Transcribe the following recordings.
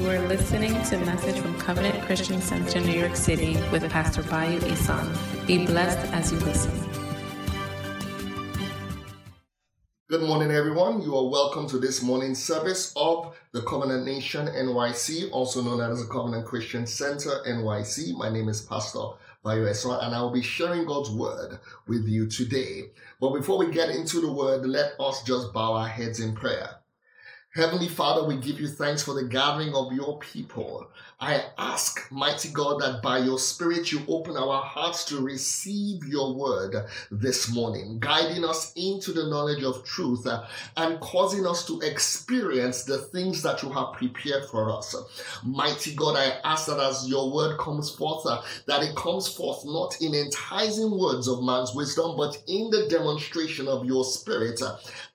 You are listening to a message from Covenant Christian Center, New York City, with Pastor Bayu Isan. Be blessed as you listen. Good morning, everyone. You are welcome to this morning service of the Covenant Nation NYC, also known as the Covenant Christian Center NYC. My name is Pastor Bayu Isan, and I will be sharing God's word with you today. But before we get into the word, let us just bow our heads in prayer. Heavenly Father, we give you thanks for the gathering of your people. I ask, mighty God, that by your Spirit you open our hearts to receive your word this morning, guiding us into the knowledge of truth and causing us to experience the things that you have prepared for us. Mighty God, I ask that as your word comes forth, that it comes forth not in enticing words of man's wisdom, but in the demonstration of your Spirit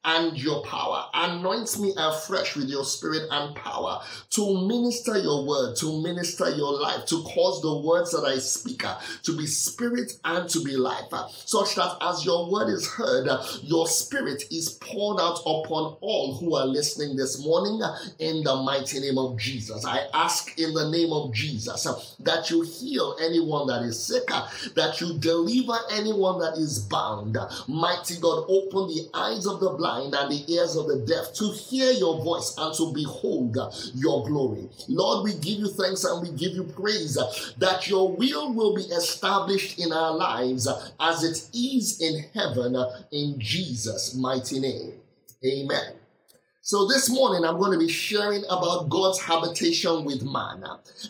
and your power. Anoint me afresh with your Spirit and power to minister your word, to minister your life, to cause the words that I speak uh, to be spirit and to be life, uh, such that as your word is heard, uh, your spirit is poured out upon all who are listening this morning in the mighty name of Jesus. I ask in the name of Jesus that you heal anyone that is sick, that you deliver anyone that is bound. Mighty God, open the eyes of the blind and the ears of the deaf to hear your voice and to behold your glory. Lord, we give you thanks and we give you praise that your will will be established in our lives as it is in heaven in Jesus' mighty name. Amen. So this morning I'm going to be sharing about God's habitation with man.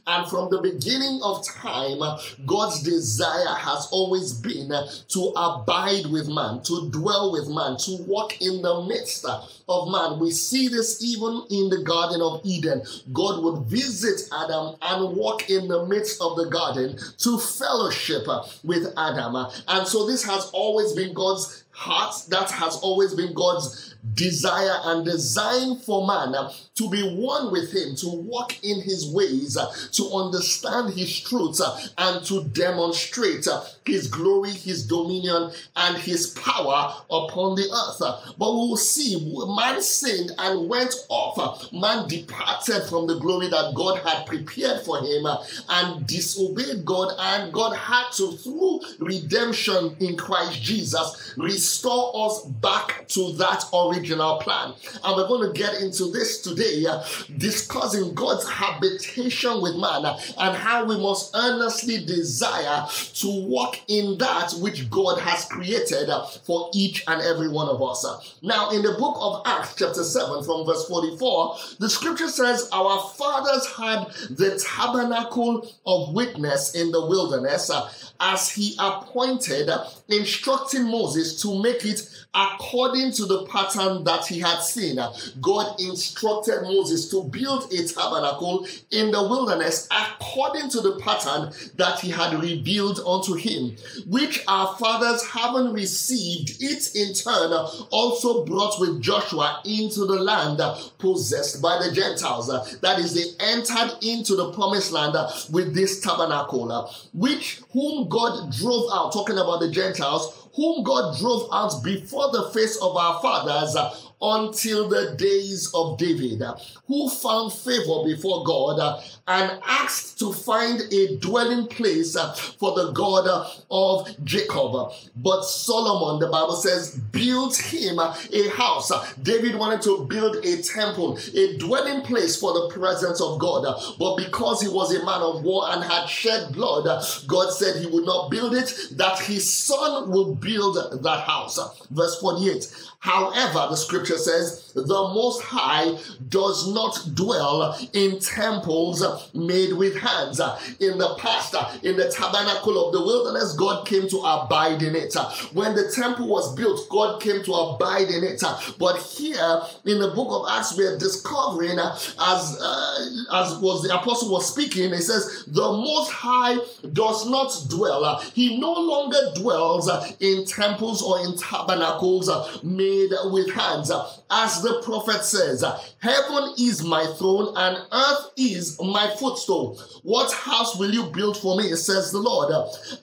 And from the beginning of time, God's desire has always been to abide with man, to dwell with man, to walk in the midst of man. We see this even in the Garden of Eden. God would visit Adam and walk in the midst of the garden to fellowship with Adam. And so this has always been God's heart. That has always been God's desire and design for man to be one with him, to walk in his ways, to understand his truths, and to demonstrate his glory, his dominion, and his power upon the earth. But we will see man sinned and went off. Man departed from the glory that God had prepared for him and disobeyed God, and God had to, through redemption in Christ Jesus, restore us back to that original plan. And we're going to get into this today, uh, discussing God's habitation with man and how we must earnestly desire to walk in that which God has created for each and every one of us. Now, in the book of Acts, chapter 7, from verse 44, the scripture says, Our fathers had the tabernacle of witness in the wilderness uh, as he appointed, uh, instructing Moses to make it according to the pattern that he had seen. God instructed Moses to build a tabernacle in the wilderness according to the pattern that he had revealed unto him, which our fathers having received it in turn also brought with Joshua into the land possessed by the Gentiles. That is, they entered into the promised land with this tabernacle, which whom God drove out, talking about the Gentiles, whom God drove out before the face of our fathers until the days of David, who found favor before God and asked to find a dwelling place for the God of Jacob. But Solomon, the Bible says, built him a house. David wanted to build a temple, a dwelling place for the presence of God. But because he was a man of war and had shed blood, God said he would not build it, that his son would build that house. Verse 48. However, the scripture says, the Most High does not dwell in temples made with hands. In the past, in the tabernacle of the wilderness, God came to abide in it. When the temple was built, God came to abide in it. But here in the book of Acts, we are discovering, as uh, as was the apostle was speaking, he says, the Most High does not dwell. He no longer dwells in temples or in tabernacles made made with hands. As the prophet says, Heaven is my throne and earth is my footstool. What house will you build for me? says the Lord.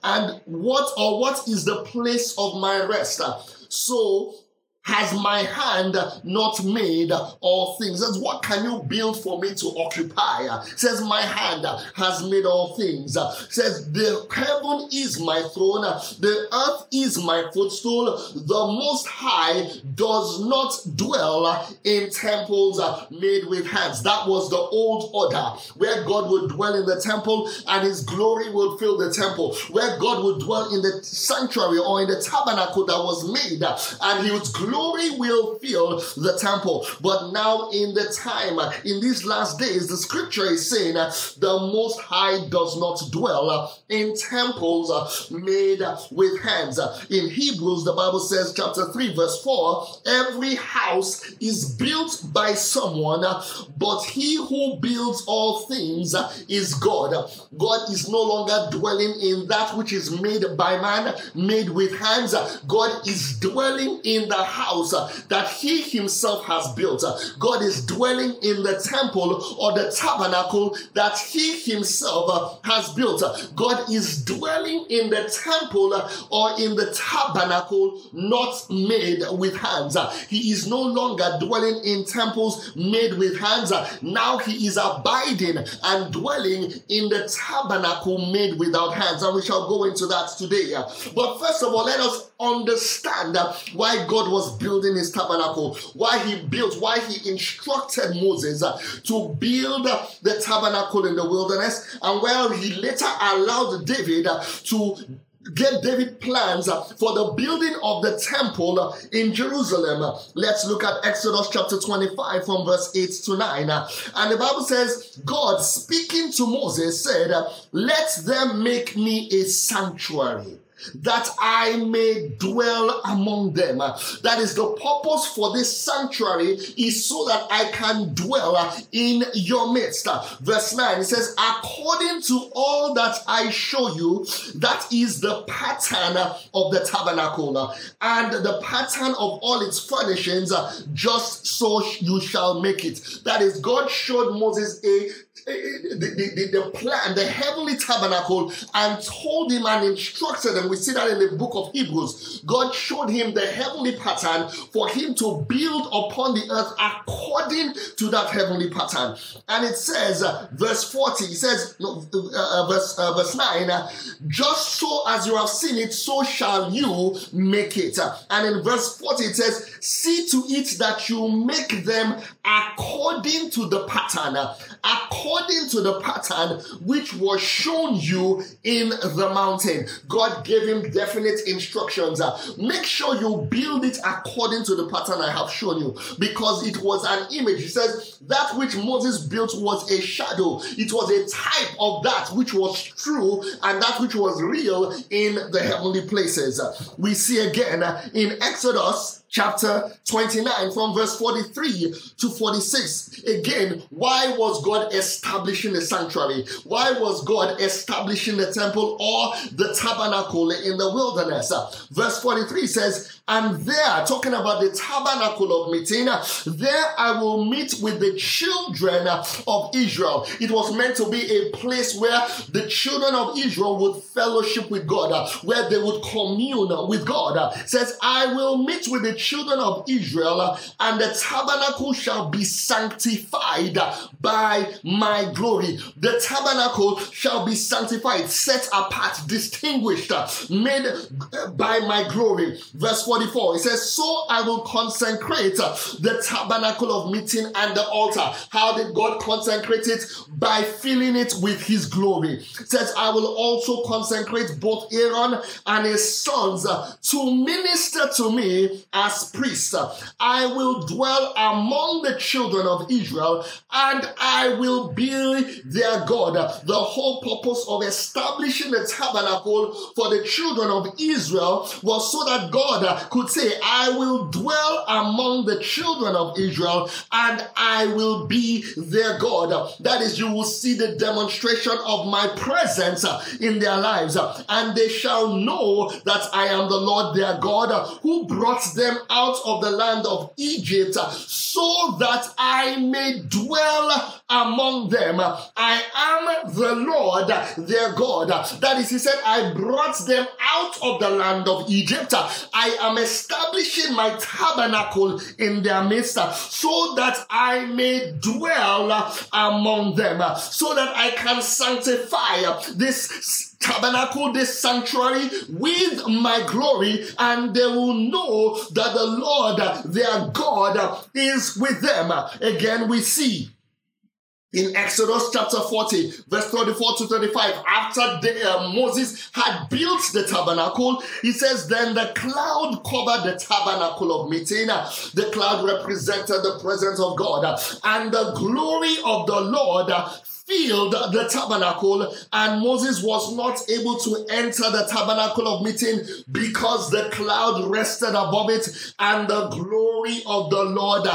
And what or what is the place of my rest? So has my hand not made all things? Says, what can you build for me to occupy? Says, my hand has made all things. Says, the heaven is my throne, the earth is my footstool. The Most High does not dwell in temples made with hands. That was the old order where God would dwell in the temple and his glory would fill the temple, where God would dwell in the sanctuary or in the tabernacle that was made and his glory will fill the temple. But now, in the time, in these last days, the scripture is saying the Most High does not dwell in temples made with hands. In Hebrews, the Bible says, chapter 3, verse 4 every house is built by someone, but he who builds all things is God. God is no longer dwelling in that which is made by man, made with hands. God is dwelling in the house Uh, that he himself has built. Uh, God is dwelling in the temple or the tabernacle that he himself uh, has built. God is dwelling in the temple or in the tabernacle not made with hands. He is no longer dwelling in temples made with hands. Now he is abiding and dwelling in the tabernacle made without hands. And we shall go into that today. But first of all, let us understand why God was building his tabernacle, why he built, why he instructed Moses to build the tabernacle in the wilderness, and while he later allowed David to get David plans for the building of the temple in Jerusalem. Let's look at Exodus chapter 25 from verse 8 to 9. And the Bible says, God speaking to Moses said, Let them make me a sanctuary that I may dwell among them. That is the purpose for this sanctuary is so that I can dwell in your midst. Verse 9 it says, according to all that I show you, that is the pattern of the tabernacle and the pattern of all its furnishings, just so you shall make it. That is, God showed Moses a the, the, the, plan, the heavenly tabernacle, and told him and instructed him. We see that in the book of Hebrews. God showed him the heavenly pattern for him to build upon the earth according to that heavenly pattern. And it says, uh, verse 40, it says, no, uh, uh, verse, uh, verse 9, uh, just so as you have seen it, so shall you make it. And in verse 40, it says, see to it that you make them according to the pattern, according to the pattern which was shown you in the mountain. God gave him definite instructions. Make sure you build it according to the pattern I have shown you because it was an image. He says that which Moses built was a shadow, it was a type of that which was true and that which was real in the heavenly places. We see again in Exodus chapter 29 from verse 43 to 46. Again, why was God establishing the sanctuary? Why was God establishing the temple or the tabernacle in the wilderness? Verse 43 says, and there, talking about the tabernacle of meeting, there I will meet with the children of Israel. It was meant to be a place where the children of Israel would fellowship with God, where they would commune with God. It says, I will meet with the children of Israel, and the tabernacle shall be sanctified by my glory. The tabernacle shall be sanctified, set apart, distinguished, made by my glory. Verse 44, it says, So I will consecrate the tabernacle of meeting and the altar. How did God consecrate it? By filling it with his glory. It says, I will also consecrate both Aaron and his sons to minister to me as priests. I will dwell among the children of Israel and I will be their God. The whole purpose of establishing the tabernacle for the children of Israel was so that God could say, I will dwell among the children of Israel and I will be their God. That is, you will see the demonstration of my presence in their lives, and they shall know that I am the Lord their God who brought them out of the land of Egypt so that I may dwell among them. I am the Lord their God. That is, he said, I brought them out of the land of Egypt. I am establishing my tabernacle in their midst uh, so that I may dwell uh, among them, uh, so that I can sanctify this tabernacle, this sanctuary with my glory, and they will know that the Lord, their God, is with them. Again, we see in Exodus chapter 40, verse 34 to 35, after uh, Moses had built the tabernacle, he says, Then the cloud covered the tabernacle of meeting. The cloud represented the presence of God, and the glory of the Lord filled the tabernacle, and Moses was not able to enter the tabernacle of meeting because the cloud rested above it, and the glory of the Lord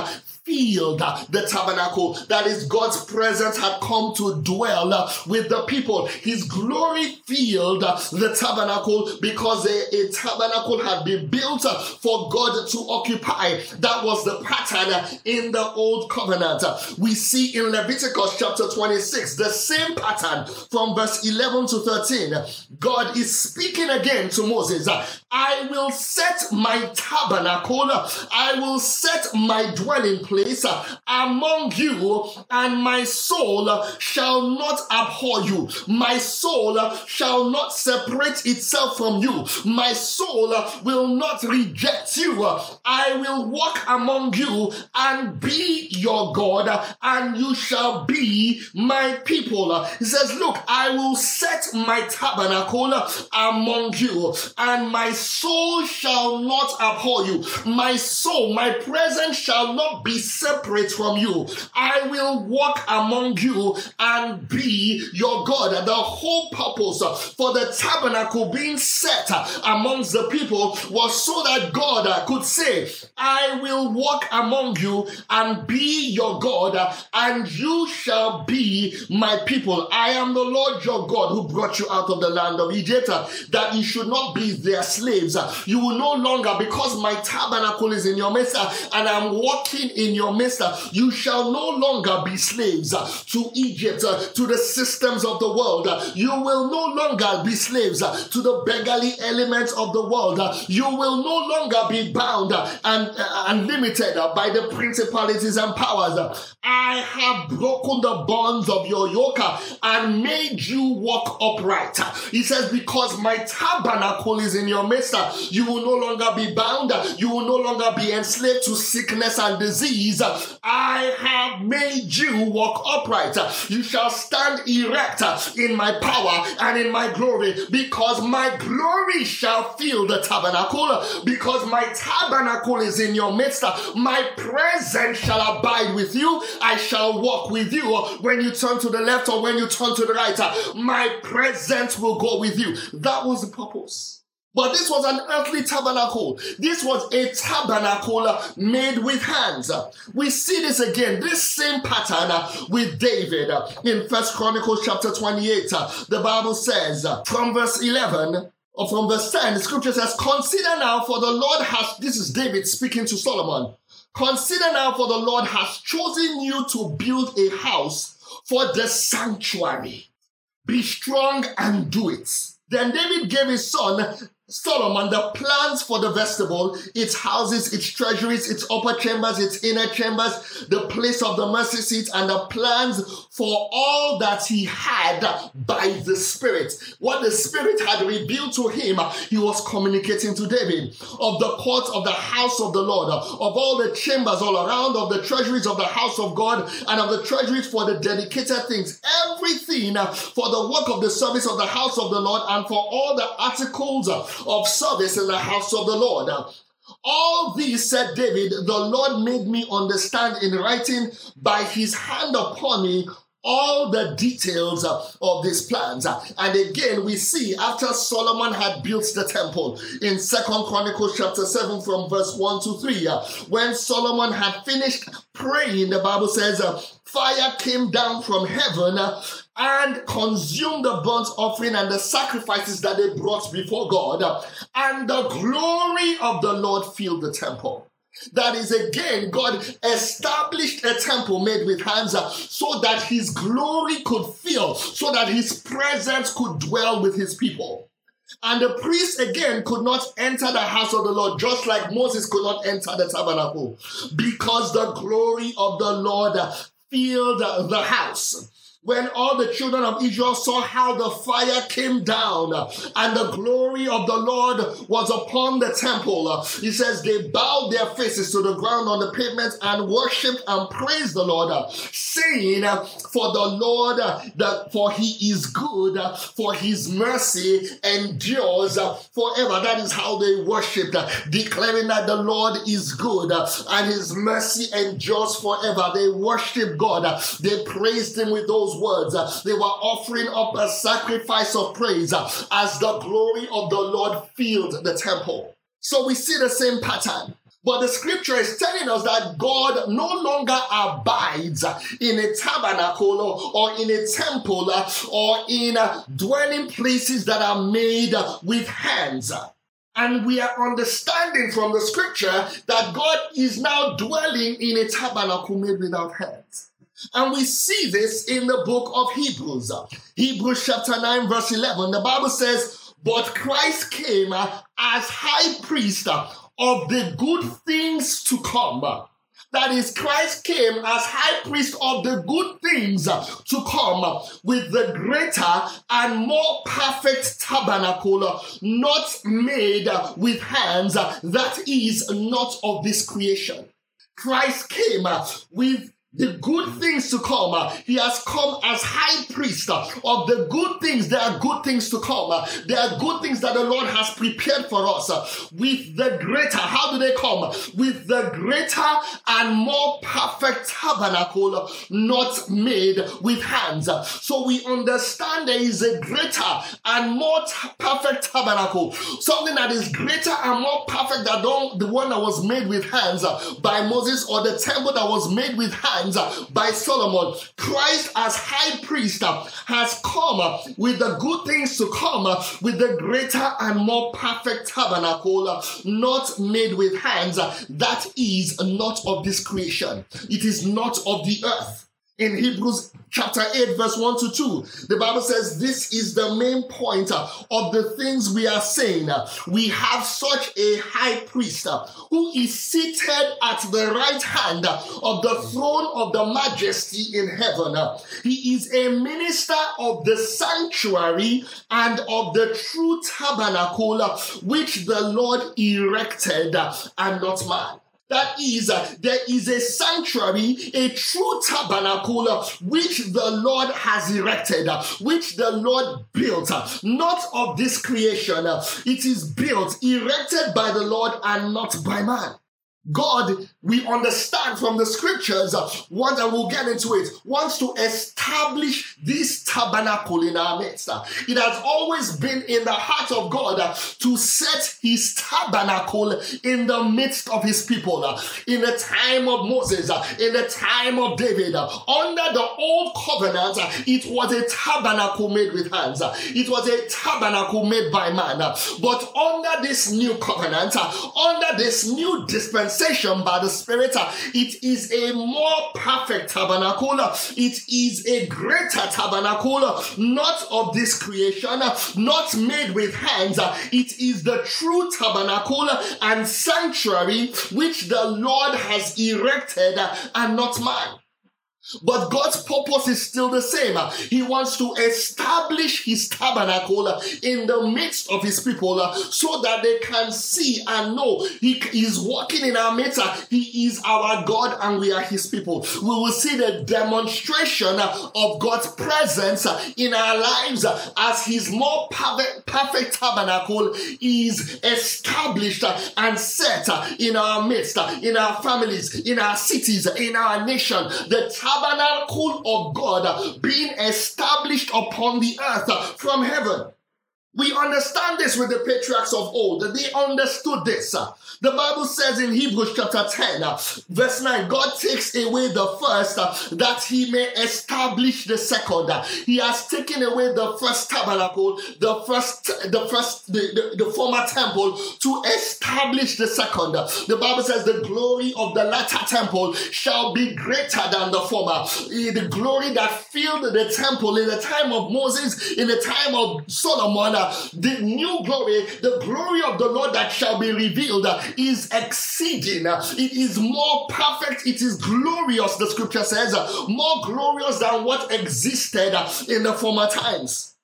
filled the tabernacle. That is, God's presence had come to dwell with the people. His glory filled the tabernacle because a, a tabernacle had been built for God to occupy. That was the pattern in the old covenant. We see in Leviticus chapter 26 the same pattern from verse 11 to 13. God is speaking again to Moses. I will set my tabernacle, I will set my dwelling place place uh, among you, and my soul uh, shall not abhor you. My soul uh, shall not separate itself from you. My soul will not reject you. I will walk among you and be your God, and you shall be my people. He says, Look, I will set my tabernacle among you, and my soul shall not abhor you. My soul, my presence shall not be separate from you. I will walk among you and be your God. The whole purpose for the tabernacle being set amongst the people was so that God could say, I will walk among you and be your God, and you shall be my people. I am the Lord your God who brought you out of the land of Egypt, that you should not be their slaves. You will no longer, because my tabernacle is in your midst, and I'm walking in your midst, uh, you shall no longer be slaves uh, to Egypt, uh, to the systems of the world. You will no longer be slaves to the beggarly elements of the world. You will no longer be bound and, and limited by the principalities and powers. I have broken the bonds of your yoke and made you walk upright. He says, Because my tabernacle is in your midst, you will no longer be bound, you will no longer be enslaved to sickness and disease. I have made you walk upright. You shall stand erect in my power and in my glory, because my glory shall fill the tabernacle, because my tabernacle is in your midst. My presence shall abide with you. I shall walk with you when you turn to the left or when you turn to the right. My presence will go with you. That was the purpose. But this was an earthly tabernacle. This was a tabernacle made with hands. We see this again, this same pattern with David in First Chronicles chapter 28. The Bible says from verse 11 or from verse 10, the scripture says, Consider now, for the Lord has, this is David speaking to Solomon. Consider now, for the Lord has chosen you to build a house for the sanctuary. Be strong and do it. Then David gave his son Solomon, the plans for the vestibule, its houses, its treasuries, its upper chambers, its inner chambers, the place of the mercy seat, and the plans for all that he had by the Spirit. What the Spirit had revealed to him, he was communicating to David of the courts of the house of the Lord, of all the chambers all around, of the treasuries of the house of God, and of the treasuries for the dedicated things. Everything for the work of the service of the house of the Lord, and for all the articles of service in the house of the Lord. All these, said David, the Lord made me understand in writing by his hand upon me all the details uh, of these plans. Uh, and again, we see after Solomon had built the temple in Second Chronicles chapter 7 from verse 1 to 3, uh, when Solomon had finished praying, the Bible says, fire came down from heaven and consumed the burnt offering and the sacrifices that they brought before God, and the glory of the Lord filled the temple. That is again, God established a temple made with hands uh, so that his glory could fill, so that his presence could dwell with his people. And the priest again could not enter the house of the Lord, just like Moses could not enter the tabernacle, because the glory of the Lord filled the house when all the children of Israel saw how the fire came down and the glory of the Lord was upon the temple, he says they bowed their faces to the ground on the pavement and worshiped and praised the Lord, saying, For the Lord, that for he is good, for his mercy endures forever. That is how they worshiped, declaring that the Lord is good and his mercy endures forever. They worshiped God, they praised him with those words. Uh, they were offering up a sacrifice of praise uh, as the glory of the Lord filled the temple. So we see the same pattern. But the scripture is telling us that God no longer abides uh, in a tabernacle or in a temple or in dwelling places that are made with hands. And we are understanding from the scripture that God is now dwelling in a tabernacle made without hands. And we see this in the book of Hebrews. Hebrews chapter 9, verse 11. The Bible says, But Christ came as high priest of the good things to come. That is, Christ came as high priest of the good things to come with the greater and more perfect tabernacle, not made with hands, that is not of this creation. Christ came with the good things to come. Uh, he has come as high priest uh, of the good things. There are good things to come. Uh, there are good things that the Lord has prepared for us with the greater. How do they come? With the greater and more perfect tabernacle, not made with hands. So we understand there is a greater and more t- perfect tabernacle, something that is greater and more perfect than the one that was made with hands by Moses or the temple that was made with hands Uh, by Solomon. Christ as high priest uh, has come uh, with the good things to come with the greater and more perfect tabernacle not made with hands that is not of this creation. It is not of the earth in Hebrews chapter 8, verse 1 to 2, the Bible says this is the main point uh, of the things we are saying. We have such a high priest uh, who is seated at the right hand of the throne of the majesty in heaven. He is a minister of the sanctuary and of the true tabernacle uh, which the Lord erected and not man. That is, uh, there is a sanctuary, a true tabernacle, uh, which the Lord has erected, uh, which the Lord built, not of this creation. It is built, erected by the Lord and not by man. God, we understand from the scriptures, uh, what I will get into it, wants to establish this tabernacle in our midst. Uh, it has always been in the heart of God uh, to set his tabernacle in the midst of his people. Uh, in the time of Moses, uh, in the time of David, uh, under the old covenant, it was a tabernacle made with hands. It was a tabernacle made by man. But under this new covenant, under this new dispensation, by the Spirit. It is a more perfect tabernacle. It is a greater tabernacle, not of this creation, not made with hands. It is the true tabernacle and sanctuary which the Lord has erected and not man. But God's purpose is still the same. He wants to establish his tabernacle in the midst of his people so that they can see and know he is walking in our midst. He is our God and we are his people. We will see the demonstration of God's presence in our lives as his more perfect, tabernacle is established and set in our midst, in our families, in our cities, in our nation. The tabernacle of God being established upon the earth from heaven. We understand this with the patriarchs of old. They understood this. The Bible says in Hebrews chapter 10, verse 9, God takes away the first that he may establish the second. He has taken away the first tabernacle, the first, the first, the, the, the former temple to establish the second. The Bible says the glory of the latter temple shall be greater than the former. Eh, the glory that filled the temple in the time of Moses, in the time of Solomon, the new glory, the glory of the Lord that shall be revealed is exceeding. It is more perfect. It is glorious, the scripture says, more glorious than what existed in the former times.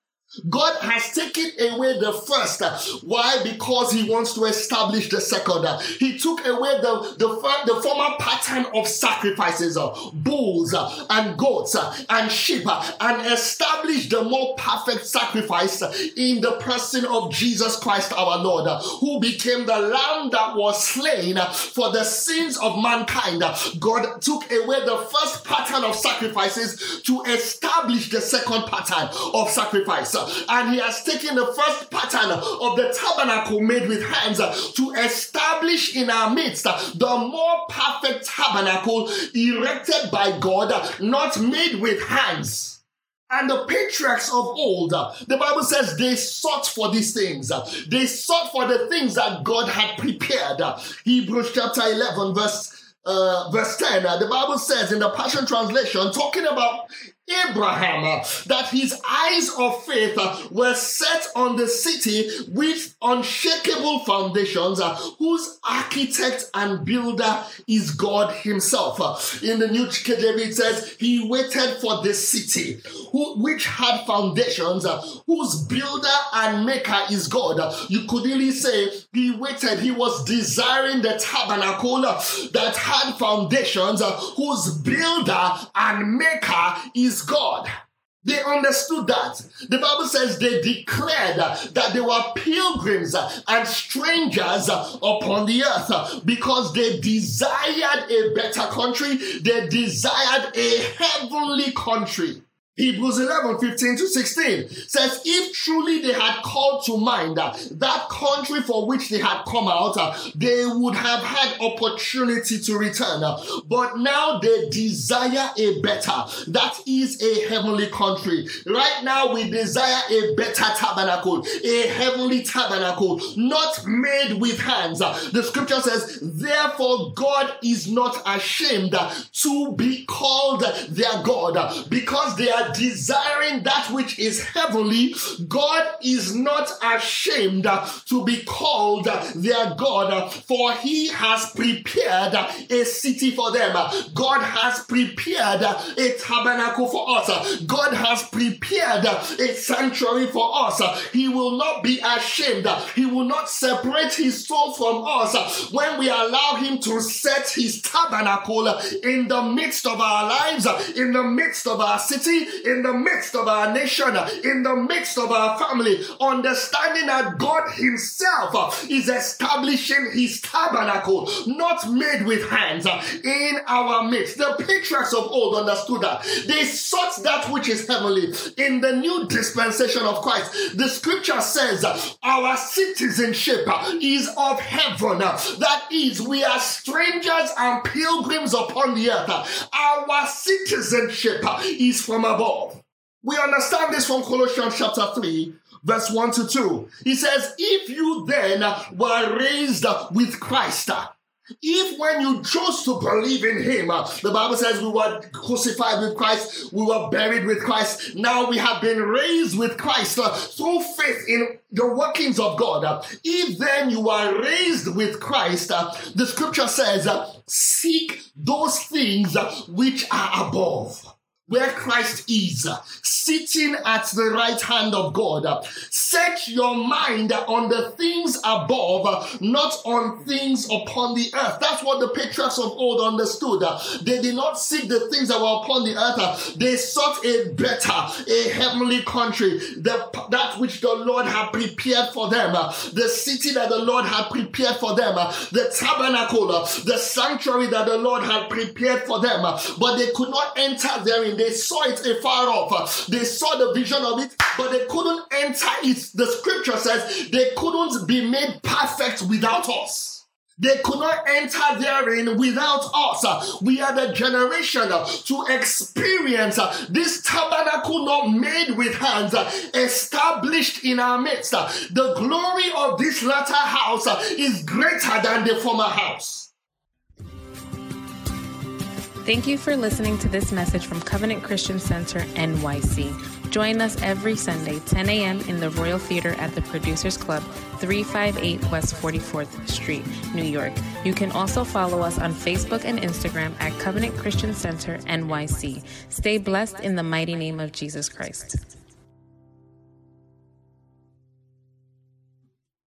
God has taken away the first. Why? Because he wants to establish the second. He took away the, the, the former pattern of sacrifices, bulls and goats and sheep, and established the more perfect sacrifice in the person of Jesus Christ our Lord, who became the lamb that was slain for the sins of mankind. God took away the first pattern of sacrifices to establish the second pattern of sacrifice and he has taken the first pattern of the tabernacle made with hands to establish in our midst the more perfect tabernacle erected by God, not made with hands. And the patriarchs of old, the Bible says they sought for these things. They sought for the things that God had prepared. Hebrews chapter 11, verse uh, verse 10, uh, the Bible says in the Passion Translation, talking about Abraham that his eyes of faith were set on the city with unshakable foundations, whose architect and builder is God Himself. In the New KJV, it says, He waited for the city who, which had foundations, whose builder and maker is God. You could really say He waited, He was desiring the tabernacle that had foundations, whose builder and maker is is God. They understood that. The Bible says they declared that they were pilgrims and strangers upon the earth because they desired a better country. They desired a heavenly country. Hebrews 11, 15 to 16 says, If truly they had called to mind uh, that country for which they had come out, uh, they would have had opportunity to return. Uh, but now they desire a better, that is a heavenly country. Right now we desire a better tabernacle, a heavenly tabernacle, not made with hands. The scripture says, Therefore God is not ashamed to be called their God because they are desiring that which is heavenly, God is not ashamed to be called their God, for he has prepared a city for them. God has prepared a tabernacle for us. God has prepared a sanctuary for us. He will not be ashamed. He will not separate his soul from us when we allow him to set his tabernacle in the midst of our lives, in the midst of our city, in the midst of our nation, in the midst of our family, understanding that God Himself is establishing His tabernacle, not made with hands, in our midst. The patriarchs of old understood that. They sought that which is heavenly. In the new dispensation of Christ, the scripture says our citizenship is of heaven. That is, we are strangers and pilgrims upon the earth. Our citizenship is from above. We understand this from Colossians chapter 3, verse 1 to 2. He says, If you then were raised with Christ, if when you chose to believe in him, the Bible says we were crucified with Christ, we were buried with Christ, now we have been raised with Christ uh, through faith in the workings of God. If then you are raised with Christ, uh, the scripture says, seek those things which are above where Christ is, sitting at the right hand of God. Set your mind on the things above, not on things upon the earth. That's what the patriarchs of old understood. They did not seek the things that were upon the earth. They sought a better, a heavenly country, the, that which the Lord had prepared for them, the city that the Lord had prepared for them, the tabernacle, the sanctuary that the Lord had prepared for them. But they could not enter therein they saw it afar off. They saw the vision of it, but they couldn't enter it. The scripture says they couldn't be made perfect without us. They could not enter therein without us. We are the generation to experience this tabernacle not made with hands, established in our midst. The glory of this latter house is greater than the former house. Thank you for listening to this message from Covenant Christian Center NYC. Join us every Sunday, 10 a.m. in the Royal Theater at the Producers Club, 358 West 44th Street, New York. You can also follow us on Facebook and Instagram at Covenant Christian Center NYC. Stay blessed in the mighty name of Jesus Christ.